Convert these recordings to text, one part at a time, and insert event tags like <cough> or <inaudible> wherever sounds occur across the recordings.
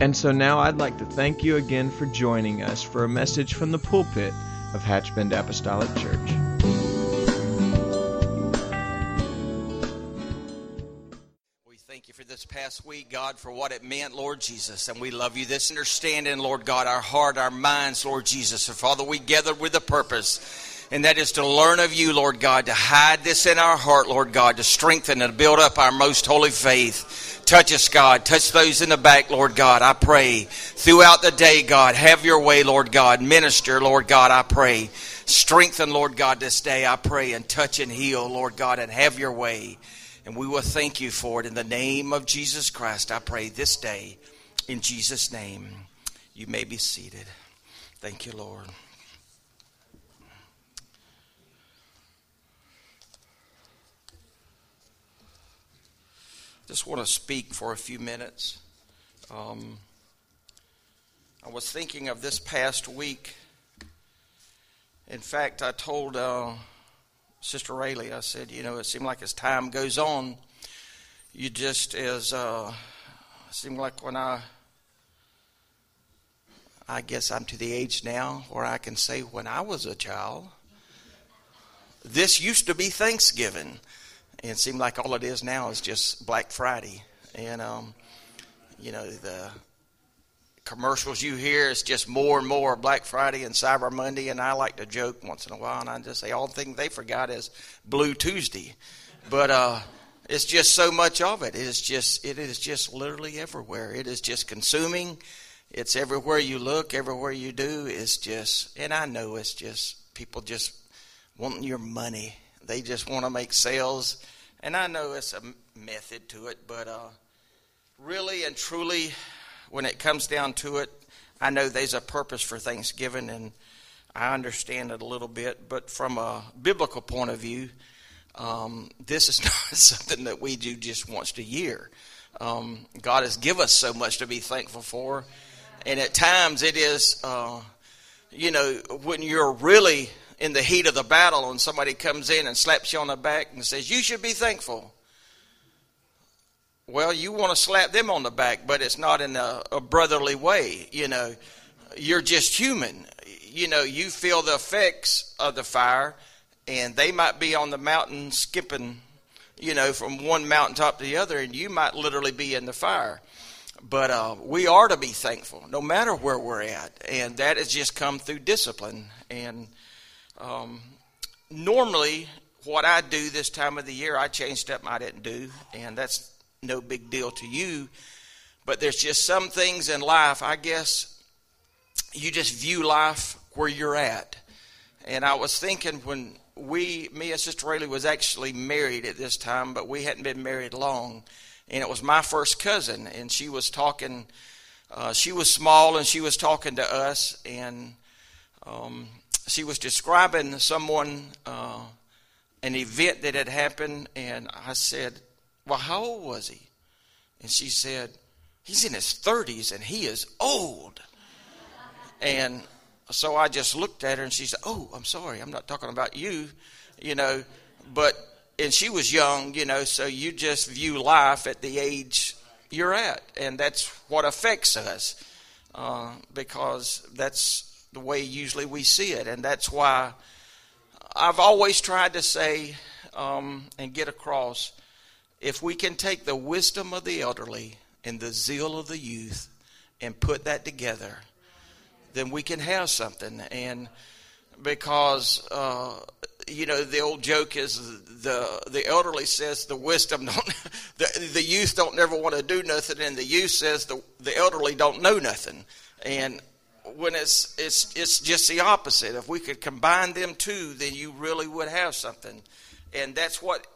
And so now I'd like to thank you again for joining us for a message from the pulpit of Hatchbend Apostolic Church. We thank you for this past week, God, for what it meant, Lord Jesus. And we love you. This understanding, Lord God, our heart, our minds, Lord Jesus. And Father, we gathered with a purpose and that is to learn of you, Lord God, to hide this in our heart, Lord God, to strengthen and build up our most holy faith. Touch us, God. Touch those in the back, Lord God. I pray throughout the day, God. Have your way, Lord God. Minister, Lord God. I pray. Strengthen, Lord God, this day. I pray and touch and heal, Lord God, and have your way. And we will thank you for it in the name of Jesus Christ. I pray this day in Jesus' name. You may be seated. Thank you, Lord. Just want to speak for a few minutes. Um, I was thinking of this past week. In fact, I told uh, Sister Rayleigh, I said, you know, it seemed like as time goes on, you just as uh, seemed like when I, I guess I'm to the age now where I can say when I was a child, this used to be Thanksgiving and it seemed like all it is now is just Black Friday. And, um, you know, the commercials you hear is just more and more Black Friday and Cyber Monday. And I like to joke once in a while, and I just say, all the thing they forgot is Blue Tuesday. But, uh, it's just so much of it. It is just, it is just literally everywhere. It is just consuming. It's everywhere you look, everywhere you do. It's just, and I know it's just people just wanting your money they just want to make sales. And I know it's a method to it, but uh, really and truly, when it comes down to it, I know there's a purpose for Thanksgiving, and I understand it a little bit. But from a biblical point of view, um, this is <laughs> not something that we do just once a year. Um, God has given us so much to be thankful for, and at times it is, uh, you know, when you're really in the heat of the battle and somebody comes in and slaps you on the back and says, You should be thankful. Well, you want to slap them on the back, but it's not in a, a brotherly way. You know, you're just human. You know, you feel the effects of the fire, and they might be on the mountain skipping, you know, from one mountaintop to the other, and you might literally be in the fire. But uh, we are to be thankful, no matter where we're at, and that has just come through discipline. And um, normally, what I do this time of the year, I change stuff I didn't do, and that's no big deal to you. But there's just some things in life, I guess, you just view life where you're at. And I was thinking when we, me and Sister Rayleigh was actually married at this time, but we hadn't been married long. And it was my first cousin, and she was talking. Uh, she was small, and she was talking to us, and um, she was describing someone, uh, an event that had happened, and I said, Well, how old was he? And she said, He's in his 30s and he is old. And so I just looked at her and she said, Oh, I'm sorry, I'm not talking about you, you know, but, and she was young, you know, so you just view life at the age you're at, and that's what affects us uh, because that's the way usually we see it. And that's why I've always tried to say um, and get across if we can take the wisdom of the elderly and the zeal of the youth and put that together, then we can have something. And because uh, you know the old joke is the the elderly says the wisdom don't <laughs> the, the youth don't never want to do nothing, and the youth says the the elderly don't know nothing. And when it's it's it's just the opposite. If we could combine them two, then you really would have something. And that's what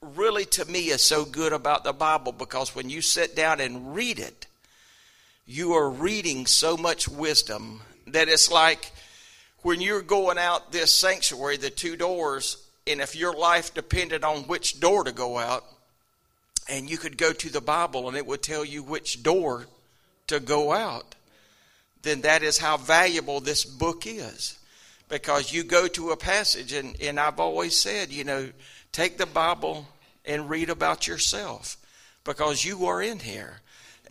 really to me is so good about the Bible because when you sit down and read it, you are reading so much wisdom that it's like when you're going out this sanctuary, the two doors, and if your life depended on which door to go out, and you could go to the Bible and it would tell you which door to go out, then that is how valuable this book is. Because you go to a passage, and, and I've always said, you know, take the Bible and read about yourself because you are in here.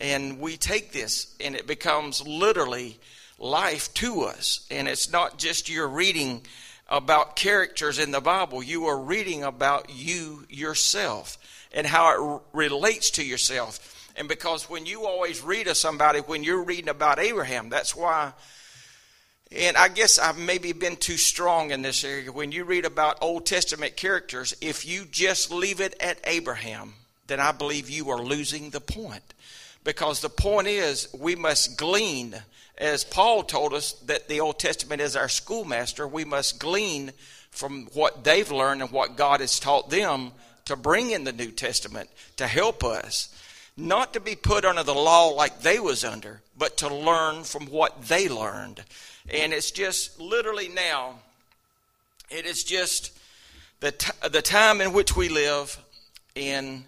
And we take this, and it becomes literally life to us. And it's not just you're reading about characters in the Bible, you are reading about you yourself and how it relates to yourself. And because when you always read of somebody, when you're reading about Abraham, that's why. And I guess I've maybe been too strong in this area. When you read about Old Testament characters, if you just leave it at Abraham, then I believe you are losing the point. Because the point is, we must glean as Paul told us that the Old Testament is our schoolmaster, we must glean from what they've learned and what God has taught them to bring in the New Testament to help us. Not to be put under the law like they was under, but to learn from what they learned. And it's just literally now, it is just the, t- the time in which we live, and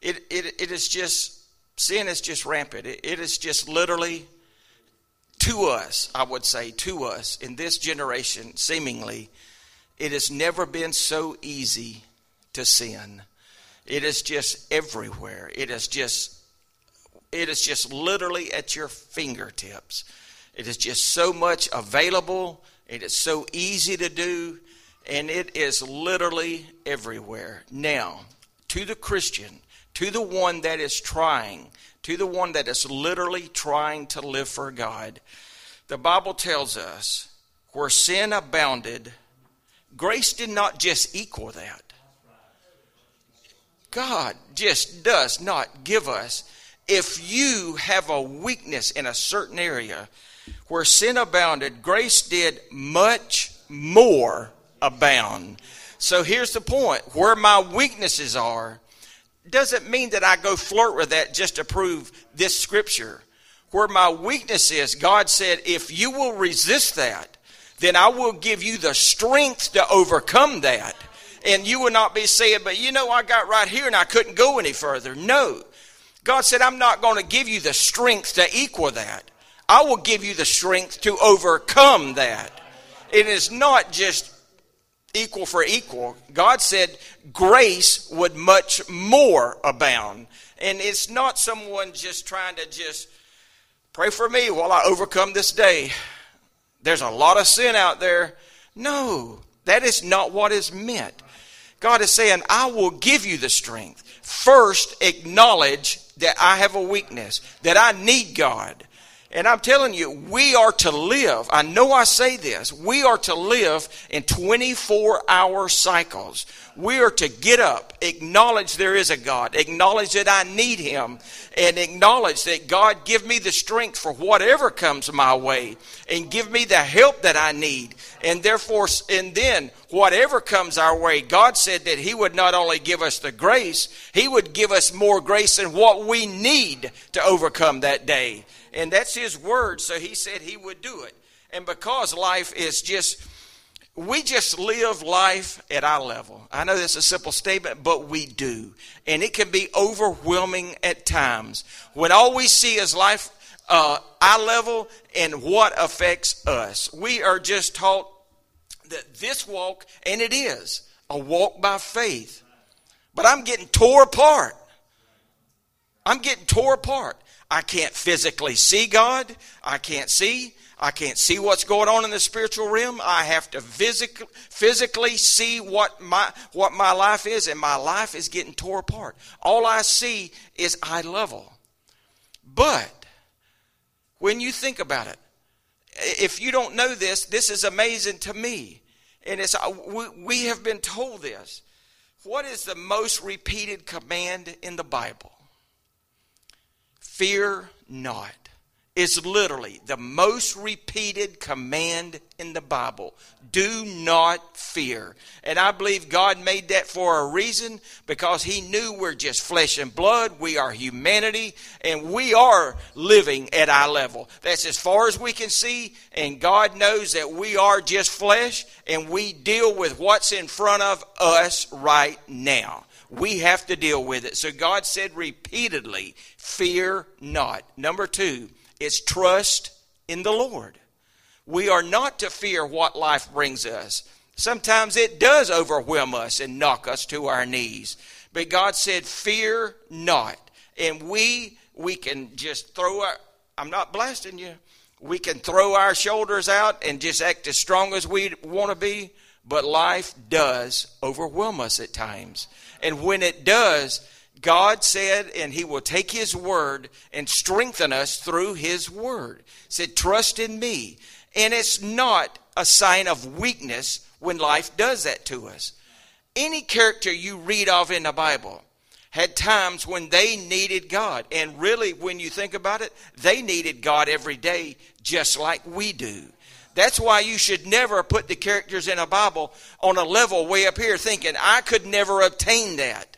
it, it, it is just, sin is just rampant. It, it is just literally to us, I would say, to us in this generation, seemingly, it has never been so easy to sin. It is just everywhere. It is just it is just literally at your fingertips. It is just so much available. It is so easy to do, and it is literally everywhere. Now, to the Christian, to the one that is trying, to the one that is literally trying to live for God. The Bible tells us where sin abounded, grace did not just equal that. God just does not give us. If you have a weakness in a certain area where sin abounded, grace did much more abound. So here's the point where my weaknesses are, doesn't mean that I go flirt with that just to prove this scripture. Where my weakness is, God said, if you will resist that, then I will give you the strength to overcome that. And you will not be saying, but you know, I got right here and I couldn't go any further. No. God said, I'm not going to give you the strength to equal that. I will give you the strength to overcome that. It is not just equal for equal. God said grace would much more abound. And it's not someone just trying to just pray for me while I overcome this day. There's a lot of sin out there. No, that is not what is meant. God is saying, I will give you the strength. First, acknowledge that I have a weakness, that I need God. And I'm telling you, we are to live. I know I say this. We are to live in 24 hour cycles. We are to get up, acknowledge there is a God, acknowledge that I need Him, and acknowledge that God give me the strength for whatever comes my way, and give me the help that I need. And therefore, and then whatever comes our way, God said that He would not only give us the grace, He would give us more grace than what we need to overcome that day. And that's his word, so he said he would do it. And because life is just, we just live life at our level. I know that's a simple statement, but we do. And it can be overwhelming at times when all we see is life uh, eye level and what affects us. We are just taught that this walk, and it is a walk by faith. But I'm getting tore apart. I'm getting tore apart. I can't physically see God. I can't see. I can't see what's going on in the spiritual realm. I have to physically physically see what my what my life is, and my life is getting tore apart. All I see is eye level. But when you think about it, if you don't know this, this is amazing to me. And it's uh, we, we have been told this. What is the most repeated command in the Bible? Fear not. is literally the most repeated command in the Bible. Do not fear. And I believe God made that for a reason because He knew we're just flesh and blood. We are humanity and we are living at eye level. That's as far as we can see. And God knows that we are just flesh and we deal with what's in front of us right now. We have to deal with it. So God said repeatedly, fear not. Number two, is trust in the Lord. We are not to fear what life brings us. Sometimes it does overwhelm us and knock us to our knees. But God said, Fear not. And we we can just throw our I'm not blasting you. We can throw our shoulders out and just act as strong as we want to be, but life does overwhelm us at times. And when it does, God said, and He will take His word and strengthen us through His word. He said, trust in me. And it's not a sign of weakness when life does that to us. Any character you read of in the Bible had times when they needed God. And really, when you think about it, they needed God every day, just like we do. That's why you should never put the characters in a Bible on a level way up here thinking, I could never obtain that.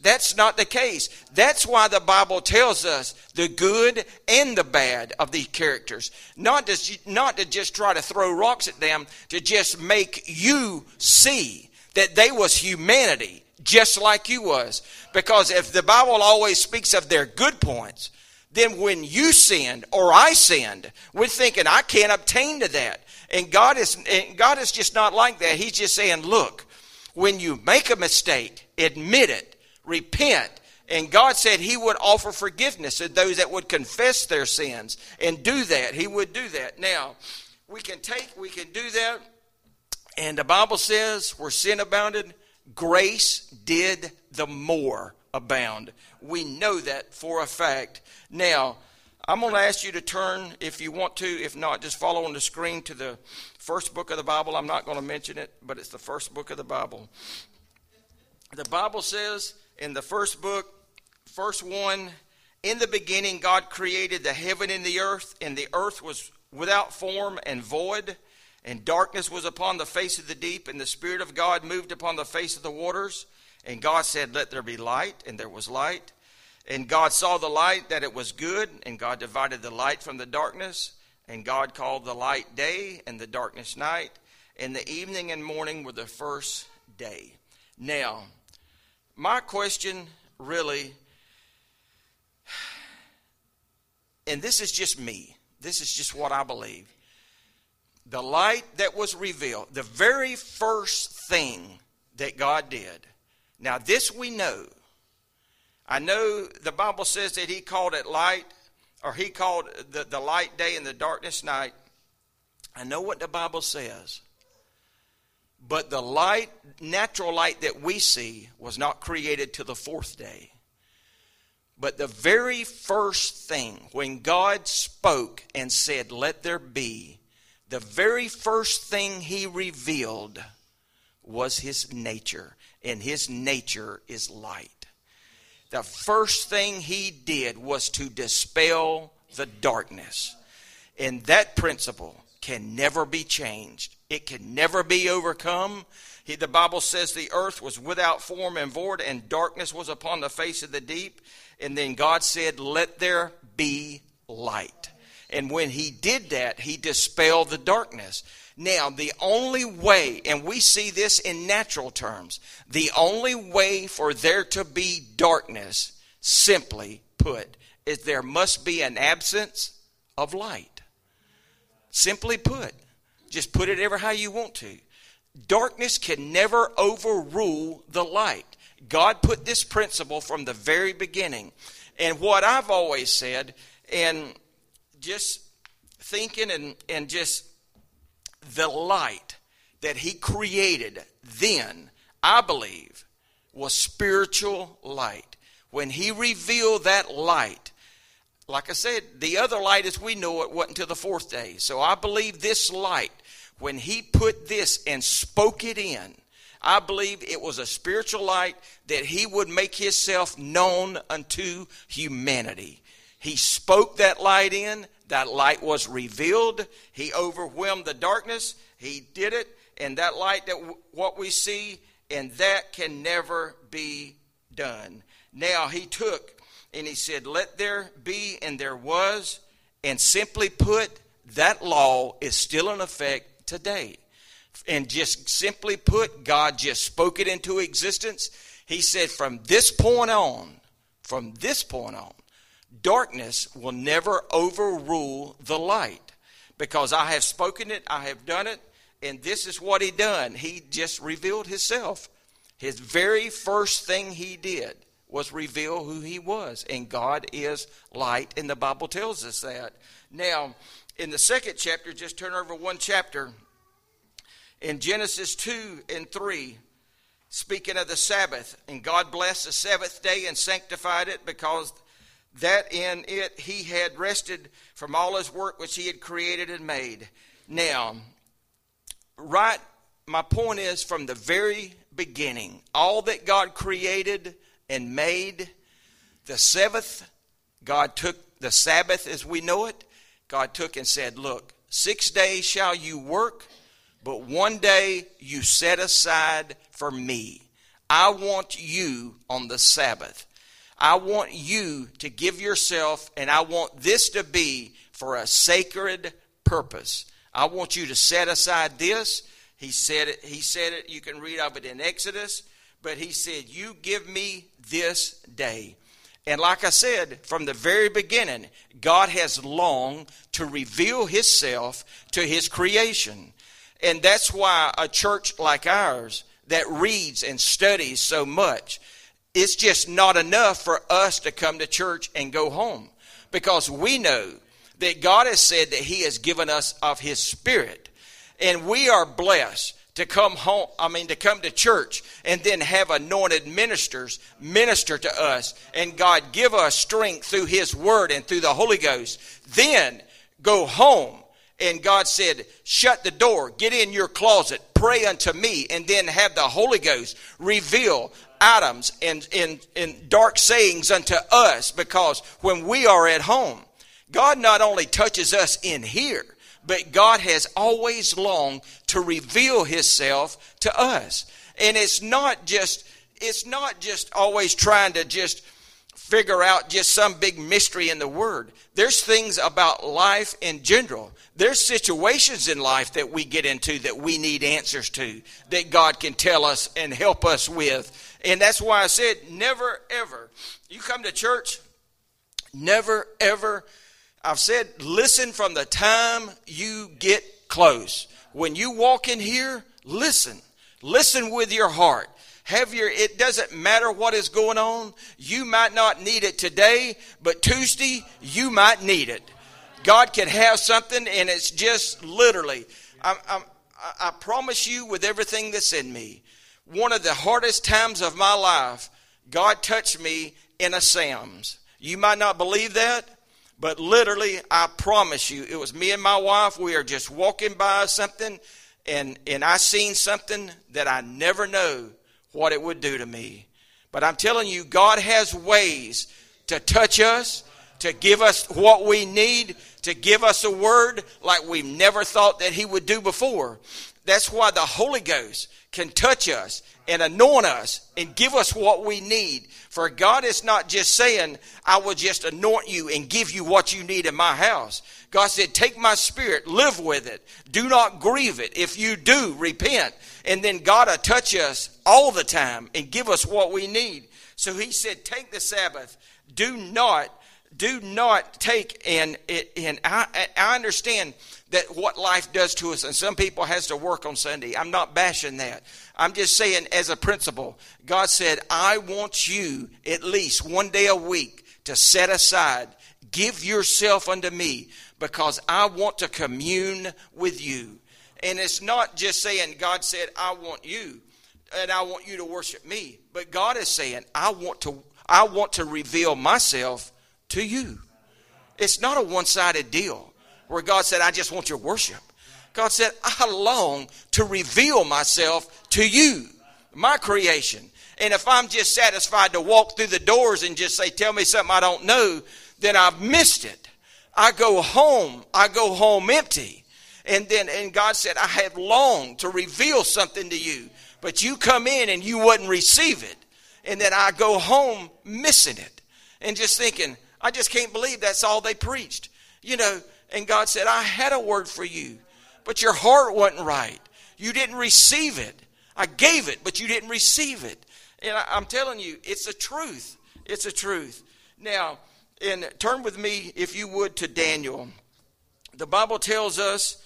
That's not the case. That's why the Bible tells us the good and the bad of these characters. Not to, not to just try to throw rocks at them, to just make you see that they was humanity just like you was. Because if the Bible always speaks of their good points, then when you sinned or I sinned, we're thinking I can't obtain to that. And God is and God is just not like that. He's just saying, look, when you make a mistake, admit it repent. And God said He would offer forgiveness to those that would confess their sins and do that. He would do that. Now, we can take, we can do that. And the Bible says, where sin abounded, grace did the more abound. We know that for a fact. Now, I'm going to ask you to turn, if you want to, if not, just follow on the screen to the first book of the Bible. I'm not going to mention it, but it's the first book of the Bible. The Bible says in the first book, first one, in the beginning God created the heaven and the earth, and the earth was without form and void, and darkness was upon the face of the deep, and the Spirit of God moved upon the face of the waters. And God said, Let there be light, and there was light. And God saw the light that it was good, and God divided the light from the darkness. And God called the light day, and the darkness night. And the evening and morning were the first day. Now, my question really, and this is just me, this is just what I believe. The light that was revealed, the very first thing that God did. Now, this we know. I know the Bible says that He called it light, or He called the, the light day and the darkness night. I know what the Bible says. But the light, natural light that we see, was not created till the fourth day. But the very first thing, when God spoke and said, Let there be, the very first thing he revealed was his nature. And his nature is light. The first thing he did was to dispel the darkness. And that principle can never be changed. It can never be overcome. He, the Bible says the earth was without form and void, and darkness was upon the face of the deep. And then God said, Let there be light. And when He did that, He dispelled the darkness. Now, the only way, and we see this in natural terms, the only way for there to be darkness, simply put, is there must be an absence of light. Simply put. Just put it ever how you want to. Darkness can never overrule the light. God put this principle from the very beginning. And what I've always said, and just thinking and, and just the light that He created then, I believe, was spiritual light. When He revealed that light, like I said, the other light as we know it wasn't until the fourth day. So I believe this light, when he put this and spoke it in, I believe it was a spiritual light that he would make himself known unto humanity. He spoke that light in. That light was revealed. He overwhelmed the darkness. He did it. And that light, that w- what we see, and that can never be done. Now, he took and he said, Let there be, and there was. And simply put, that law is still in effect today. And just simply put, God just spoke it into existence. He said, From this point on, from this point on, darkness will never overrule the light because I have spoken it, I have done it, and this is what he done. He just revealed himself. His very first thing he did was reveal who he was, and God is light, and the Bible tells us that. Now, in the second chapter, just turn over one chapter. In Genesis 2 and 3, speaking of the Sabbath, and God blessed the seventh day and sanctified it because that in it he had rested from all his work which he had created and made. Now, right, my point is from the very beginning, all that God created and made, the seventh, God took the Sabbath as we know it, God took and said, Look, six days shall you work, but one day you set aside for me. I want you on the Sabbath. I want you to give yourself, and I want this to be for a sacred purpose. I want you to set aside this. He said it, he said it, you can read of it in Exodus, but he said, You give me this day. And like I said, from the very beginning, God has longed to reveal Himself to His creation. And that's why a church like ours that reads and studies so much, it's just not enough for us to come to church and go home. Because we know that God has said that He has given us of His Spirit. And we are blessed to come home, I mean, to come to church and then have anointed ministers minister to us and God give us strength through His Word and through the Holy Ghost. Then go home. And God said, shut the door, get in your closet, pray unto me, and then have the Holy Ghost reveal items and, and, and dark sayings unto us because when we are at home, God not only touches us in here, but God has always longed to reveal himself to us. And it's not just it's not just always trying to just figure out just some big mystery in the word. There's things about life in general. There's situations in life that we get into that we need answers to that God can tell us and help us with. And that's why I said never ever. You come to church, never ever I've said, listen from the time you get close. When you walk in here, listen. Listen with your heart. Have your, it doesn't matter what is going on. You might not need it today, but Tuesday, you might need it. God can have something, and it's just literally, I'm, I'm, I promise you with everything that's in me, one of the hardest times of my life, God touched me in a Sam's. You might not believe that, but literally, I promise you, it was me and my wife. We are just walking by something, and, and I seen something that I never know what it would do to me. But I'm telling you, God has ways to touch us, to give us what we need, to give us a word like we've never thought that He would do before. That's why the Holy Ghost can touch us and anoint us and give us what we need. For God is not just saying, I will just anoint you and give you what you need in my house. God said, Take my spirit, live with it. Do not grieve it. If you do, repent. And then God will touch us all the time and give us what we need. So he said, Take the Sabbath. Do not, do not take and and I, I understand that what life does to us. And some people has to work on sunday. I'm not bashing that. I'm just saying as a principle god said i want you at least one day a week to set aside. Give yourself unto me because i want to commune with you. And it's not just saying god said i want you and i want you to worship me but god is saying i want to i want to reveal myself to you. It's not a one-sided deal where God said, I just want your worship. God said, I long to reveal myself to you, my creation. And if I'm just satisfied to walk through the doors and just say, Tell me something I don't know, then I've missed it. I go home, I go home empty. And then, and God said, I have longed to reveal something to you, but you come in and you wouldn't receive it. And then I go home missing it and just thinking, I just can't believe that's all they preached. You know, and God said, I had a word for you, but your heart wasn't right. You didn't receive it. I gave it, but you didn't receive it. And I, am telling you, it's a truth. It's a truth. Now, and turn with me, if you would, to Daniel. The Bible tells us,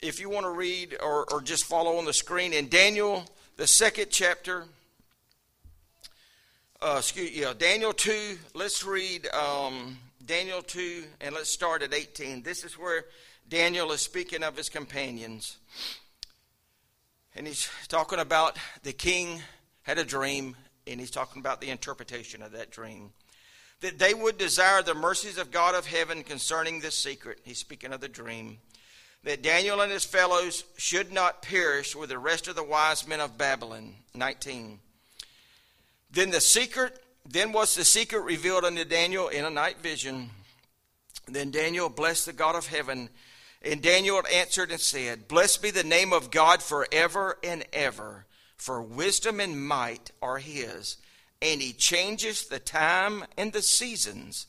if you want to read or, or just follow on the screen, in Daniel, the second chapter, uh, excuse yeah, Daniel 2, let's read um, Daniel 2, and let's start at 18. This is where Daniel is speaking of his companions. And he's talking about the king had a dream, and he's talking about the interpretation of that dream that they would desire the mercies of God of heaven concerning this secret. He's speaking of the dream. That Daniel and his fellows should not perish with the rest of the wise men of Babylon. 19. Then the secret, then was the secret revealed unto Daniel in a night vision. Then Daniel blessed the God of heaven. And Daniel answered and said, Blessed be the name of God forever and ever, for wisdom and might are his and he changeth the time and the seasons,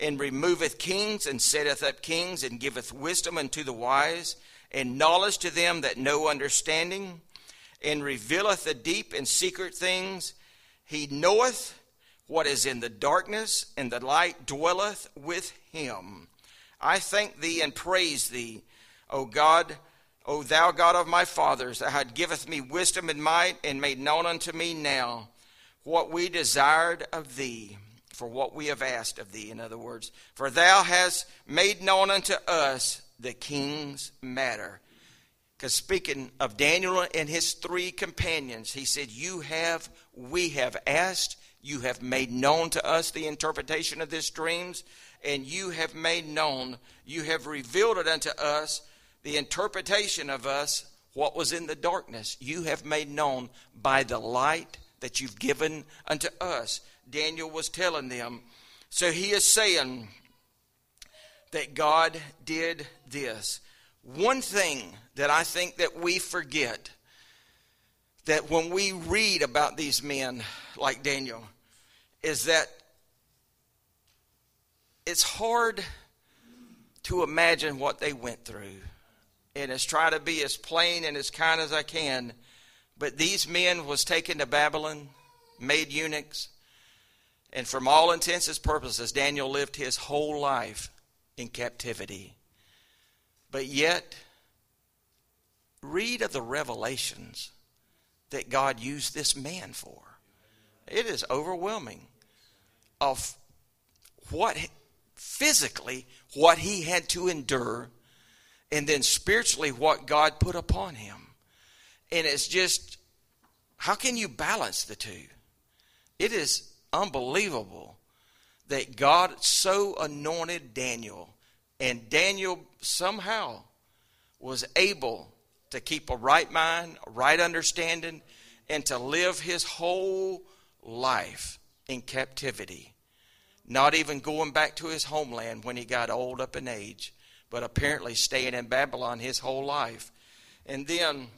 and removeth kings, and setteth up kings, and giveth wisdom unto the wise, and knowledge to them that know understanding, and revealeth the deep and secret things. He knoweth what is in the darkness, and the light dwelleth with him. I thank thee and praise thee, O God, O thou God of my fathers, that had giveth me wisdom and might, and made known unto me now what we desired of thee, for what we have asked of thee, in other words. For thou hast made known unto us the king's matter. Because speaking of Daniel and his three companions, he said, You have, we have asked, you have made known to us the interpretation of this dreams, and you have made known, you have revealed it unto us, the interpretation of us, what was in the darkness. You have made known by the light that you've given unto us. Daniel was telling them. So he is saying that God did this. One thing that I think that we forget that when we read about these men like Daniel is that it's hard to imagine what they went through. And it's try to be as plain and as kind as I can but these men was taken to Babylon, made eunuchs, and from all intents and purposes, Daniel lived his whole life in captivity. But yet, read of the revelations that God used this man for. It is overwhelming of what physically what he had to endure and then spiritually what God put upon him. And it's just, how can you balance the two? It is unbelievable that God so anointed Daniel, and Daniel somehow was able to keep a right mind, a right understanding, and to live his whole life in captivity. Not even going back to his homeland when he got old up in age, but apparently staying in Babylon his whole life. And then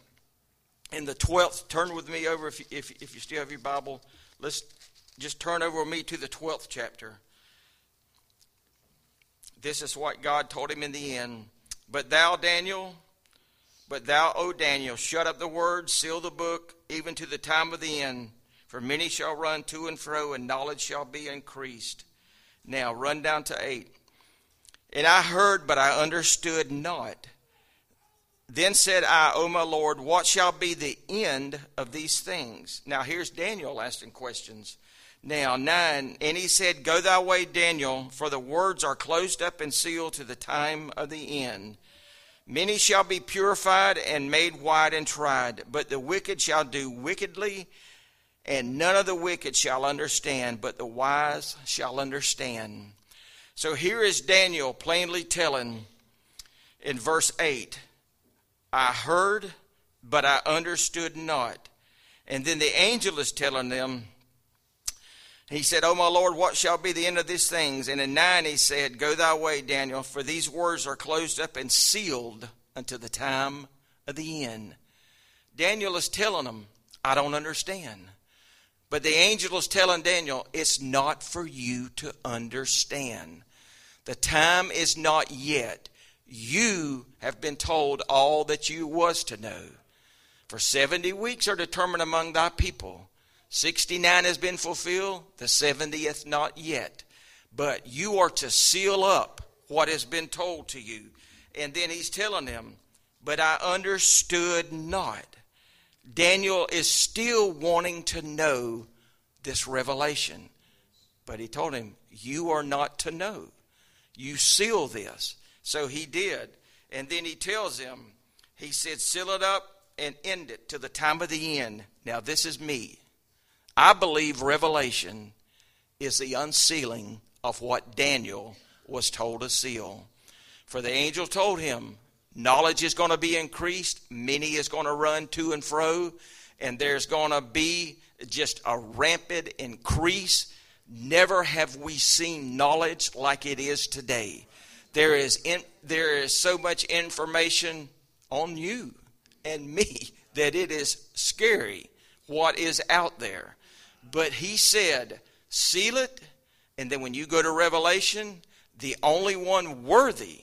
in the 12th, turn with me over if if, if you still have your Bible. Let's just turn over with me to the 12th chapter. This is what God told him in the end. But thou, Daniel, but thou, O Daniel, shut up the word, seal the book, even to the time of the end. For many shall run to and fro, and knowledge shall be increased. Now, run down to 8. And I heard, but I understood not. Then said I, O my Lord, what shall be the end of these things? Now here's Daniel asking questions. Now, nine, and he said, Go thy way, Daniel, for the words are closed up and sealed to the time of the end. Many shall be purified and made white and tried, but the wicked shall do wickedly, and none of the wicked shall understand, but the wise shall understand. So here is Daniel plainly telling in verse 8 I heard, but I understood not. And then the angel is telling them, He said, O my Lord, what shall be the end of these things? And in 9 he said, Go thy way, Daniel, for these words are closed up and sealed until the time of the end. Daniel is telling them, I don't understand. But the angel is telling Daniel, it's not for you to understand. The time is not yet. You have been told all that you was to know. For 70 weeks are determined among thy people. 69 has been fulfilled, the 70th not yet. But you are to seal up what has been told to you. And then he's telling them, But I understood not. Daniel is still wanting to know this revelation. But he told him, You are not to know. You seal this. So he did. And then he tells him, He said, Seal it up and end it to the time of the end. Now, this is me. I believe revelation is the unsealing of what Daniel was told to seal. For the angel told him, knowledge is going to be increased, many is going to run to and fro, and there's going to be just a rampant increase. Never have we seen knowledge like it is today. There is in, there is so much information on you and me <laughs> that it is scary what is out there. But he said, seal it, and then when you go to Revelation, the only one worthy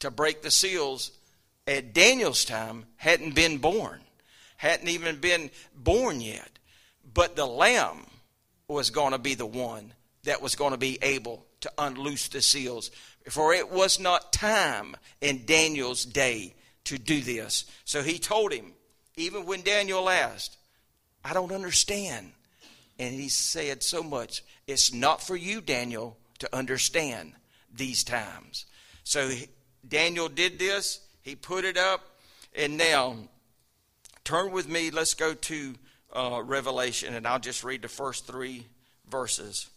to break the seals at Daniel's time hadn't been born, hadn't even been born yet. But the Lamb was going to be the one that was going to be able to unloose the seals. For it was not time in Daniel's day to do this. So he told him, even when Daniel asked, I don't understand. And he said so much, it's not for you, Daniel, to understand these times. So Daniel did this, he put it up, and now turn with me, let's go to uh, Revelation, and I'll just read the first three verses.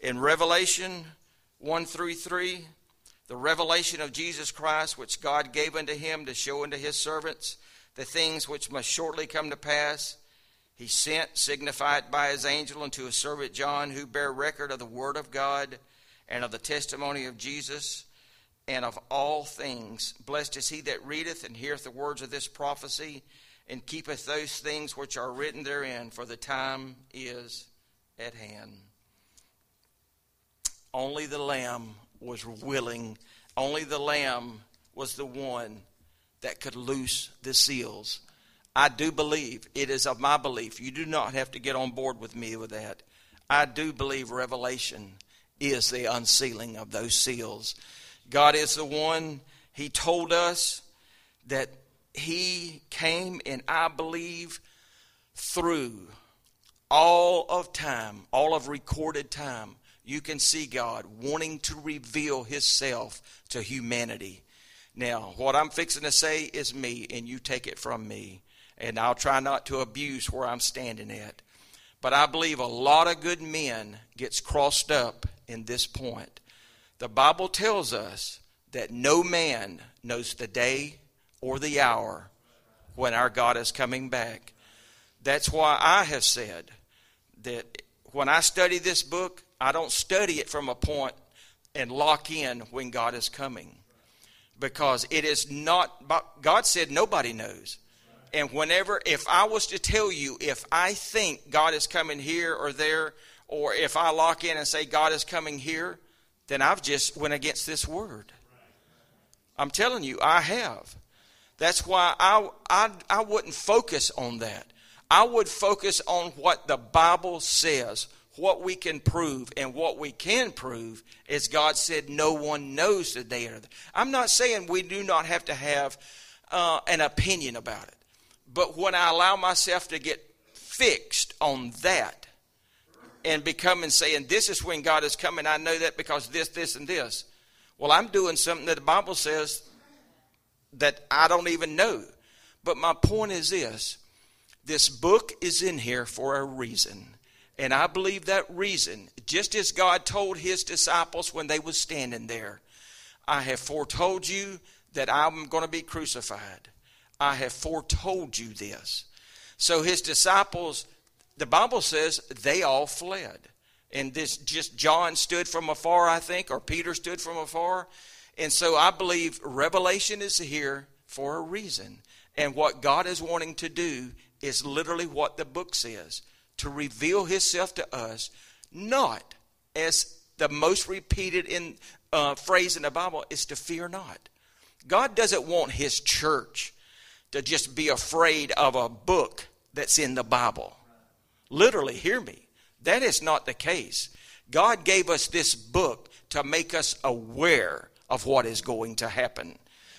In Revelation 1 through 3, the revelation of Jesus Christ, which God gave unto him to show unto his servants the things which must shortly come to pass. He sent, signified by his angel, unto his servant John, who bear record of the word of God and of the testimony of Jesus and of all things. Blessed is he that readeth and heareth the words of this prophecy and keepeth those things which are written therein, for the time is at hand. Only the Lamb was willing, only the Lamb was the one that could loose the seals. I do believe, it is of my belief, you do not have to get on board with me with that. I do believe Revelation is the unsealing of those seals. God is the one, He told us that He came, and I believe through all of time, all of recorded time, you can see God wanting to reveal Himself to humanity. Now, what I'm fixing to say is me, and you take it from me. And I'll try not to abuse where I'm standing at. But I believe a lot of good men gets crossed up in this point. The Bible tells us that no man knows the day or the hour when our God is coming back. That's why I have said that when I study this book, I don't study it from a point and lock in when God is coming. Because it is not, God said nobody knows. And whenever, if I was to tell you, if I think God is coming here or there, or if I lock in and say God is coming here, then I've just went against this word. I'm telling you, I have. That's why I, I, I wouldn't focus on that. I would focus on what the Bible says, what we can prove, and what we can prove is God said no one knows the day or the. I'm not saying we do not have to have uh, an opinion about it, but when I allow myself to get fixed on that and becoming saying this is when God is coming, I know that because this, this, and this. Well, I'm doing something that the Bible says that I don't even know. But my point is this this book is in here for a reason. And I believe that reason, just as God told his disciples when they was standing there, I have foretold you that I'm going to be crucified. I have foretold you this. So his disciples, the Bible says, they all fled. And this just John stood from afar, I think, or Peter stood from afar. And so I believe revelation is here for a reason. And what God is wanting to do is literally what the book says to reveal Himself to us, not as the most repeated in uh, phrase in the Bible is to fear not. God doesn't want His church to just be afraid of a book that's in the Bible. Literally, hear me. That is not the case. God gave us this book to make us aware of what is going to happen.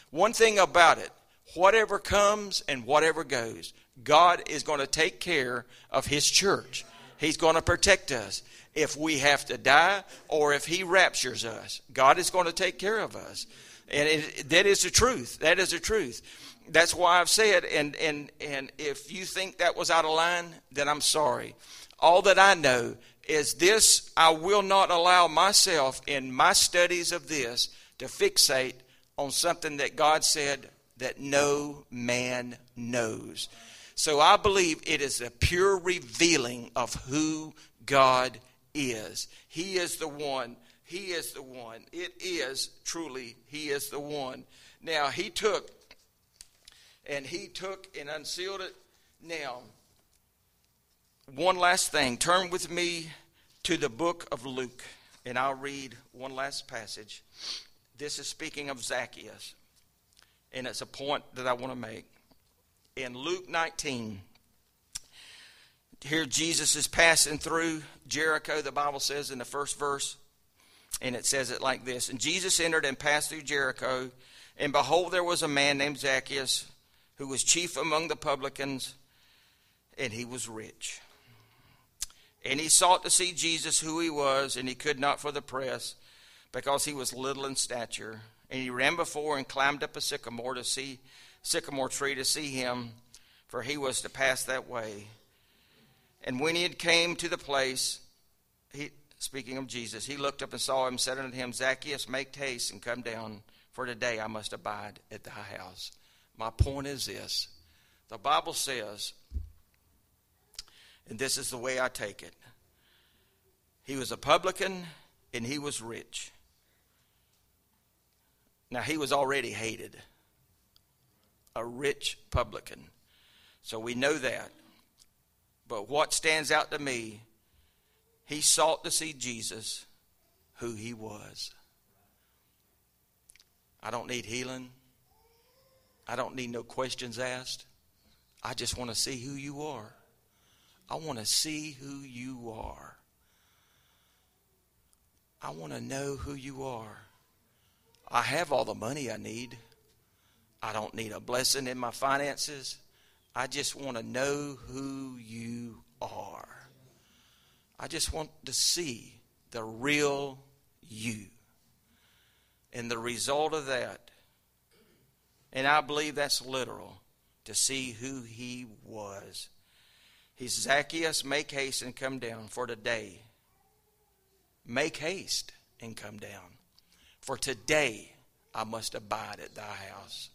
One thing about it, whatever comes and whatever goes, God is going to take care of His church. He's going to protect us. If we have to die or if He raptures us, God is going to take care of us. And it, that is the truth. That is the truth. That's why I've said, and, and, and if you think that was out of line, then I'm sorry. All that I know is this I will not allow myself in my studies of this to fixate on something that God said that no man knows. So I believe it is a pure revealing of who God is. He is the one. He is the one. It is truly, He is the one. Now, He took and He took and unsealed it. Now, one last thing. Turn with me to the book of Luke, and I'll read one last passage. This is speaking of Zacchaeus, and it's a point that I want to make. In Luke 19, here Jesus is passing through Jericho, the Bible says in the first verse, and it says it like this And Jesus entered and passed through Jericho, and behold, there was a man named Zacchaeus who was chief among the publicans, and he was rich. And he sought to see Jesus, who he was, and he could not for the press, because he was little in stature. And he ran before and climbed up a sycamore to see sycamore tree to see him, for he was to pass that way. And when he had came to the place, he speaking of Jesus, he looked up and saw him, said unto him, Zacchaeus, make haste and come down, for today I must abide at thy house. My point is this the Bible says and this is the way I take it. He was a publican and he was rich. Now, he was already hated. A rich publican. So we know that. But what stands out to me, he sought to see Jesus, who he was. I don't need healing. I don't need no questions asked. I just want to see who you are. I want to see who you are. I want to know who you are. I have all the money I need. I don't need a blessing in my finances. I just want to know who you are. I just want to see the real you. And the result of that, and I believe that's literal, to see who he was He's Zacchaeus, make haste and come down for today. Make haste and come down. For today I must abide at thy house.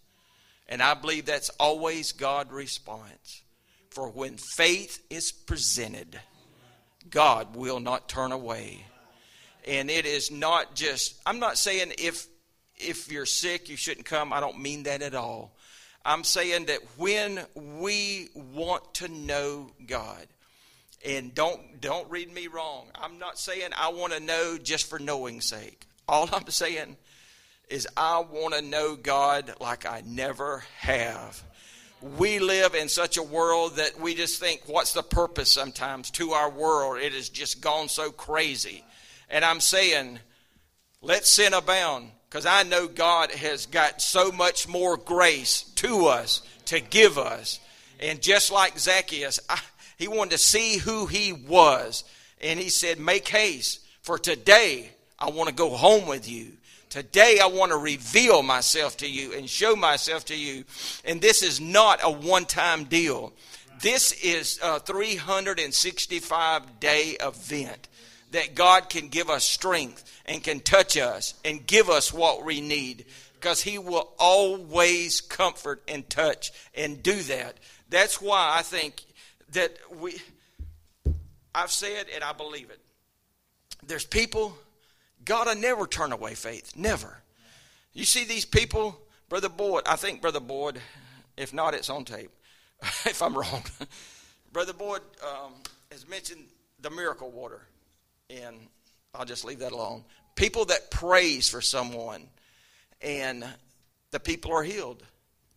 And I believe that's always God's response. For when faith is presented, God will not turn away. And it is not just, I'm not saying if if you're sick, you shouldn't come. I don't mean that at all. I'm saying that when we want to know God, and don't don't read me wrong. I'm not saying I want to know just for knowing sake. All <laughs> I'm saying is I want to know God like I never have. We live in such a world that we just think, what's the purpose sometimes to our world? It has just gone so crazy. And I'm saying, let sin abound because I know God has got so much more grace to us to give us. And just like Zacchaeus, I, he wanted to see who he was. And he said, Make haste, for today I want to go home with you. Today I want to reveal myself to you and show myself to you. And this is not a one time deal. This is a 365 day event that God can give us strength and can touch us and give us what we need because He will always comfort and touch and do that. That's why I think that we, I've said and I believe it. there's people, God will never turn away faith. Never. You see these people, Brother Boyd, I think Brother Boyd, if not, it's on tape, <laughs> if I'm wrong. <laughs> Brother Boyd um, has mentioned the miracle water, and I'll just leave that alone. People that praise for someone, and the people are healed.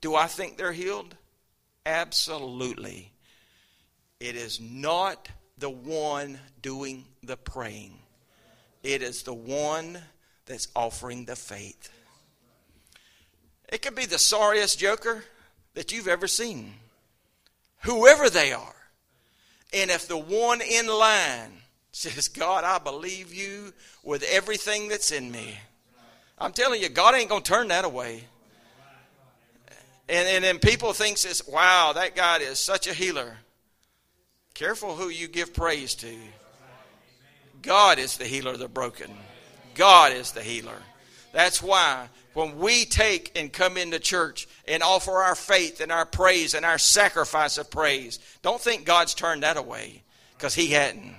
Do I think they're healed? Absolutely. It is not the one doing the praying, it is the one that's offering the faith. It could be the sorriest joker that you've ever seen, whoever they are. And if the one in line says, God, I believe you with everything that's in me, I'm telling you, God ain't going to turn that away. And, and then people thinks it's, wow, that God is such a healer. Careful who you give praise to. God is the healer of the broken. God is the healer. That's why when we take and come into church and offer our faith and our praise and our sacrifice of praise, don't think God's turned that away because He hadn't.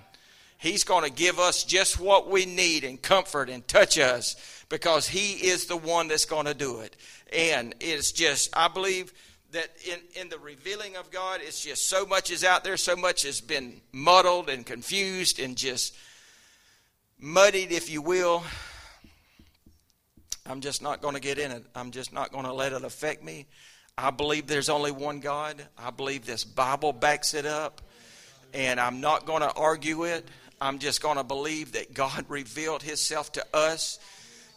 He's going to give us just what we need and comfort and touch us because He is the one that's going to do it. And it's just, I believe that in, in the revealing of God, it's just so much is out there, so much has been muddled and confused and just muddied, if you will. I'm just not going to get in it. I'm just not going to let it affect me. I believe there's only one God. I believe this Bible backs it up. And I'm not going to argue it. I'm just going to believe that God <laughs> revealed Himself to us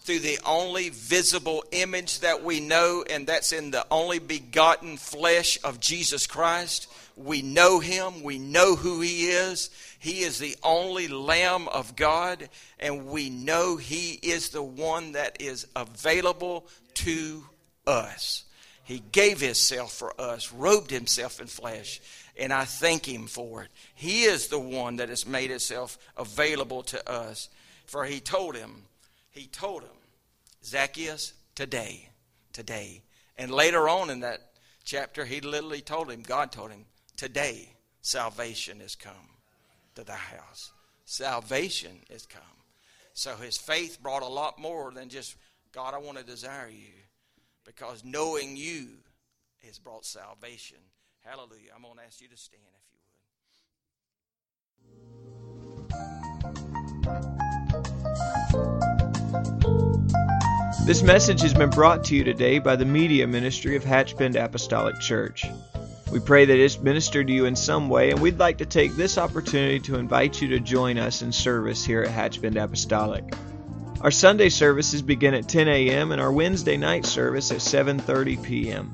through the only visible image that we know, and that's in the only begotten flesh of Jesus Christ. We know Him, we know who He is. He is the only Lamb of God, and we know He is the one that is available to us. He gave Himself for us, robed Himself in flesh, and I thank Him for it. He is the one that has made Himself available to us. For He told Him, He told Him, Zacchaeus, today, today. And later on in that chapter, He literally told him, God told him, today salvation has come to the house. Salvation has come. So his faith brought a lot more than just, God, I want to desire you. Because knowing you has brought salvation. Hallelujah. I'm going to ask you to stand if you would. This message has been brought to you today by the Media Ministry of Hatchbend Apostolic Church. We pray that it's ministered to you in some way, and we'd like to take this opportunity to invite you to join us in service here at Hatchbend Apostolic. Our Sunday services begin at 10 a.m. and our Wednesday night service at 7:30 p.m.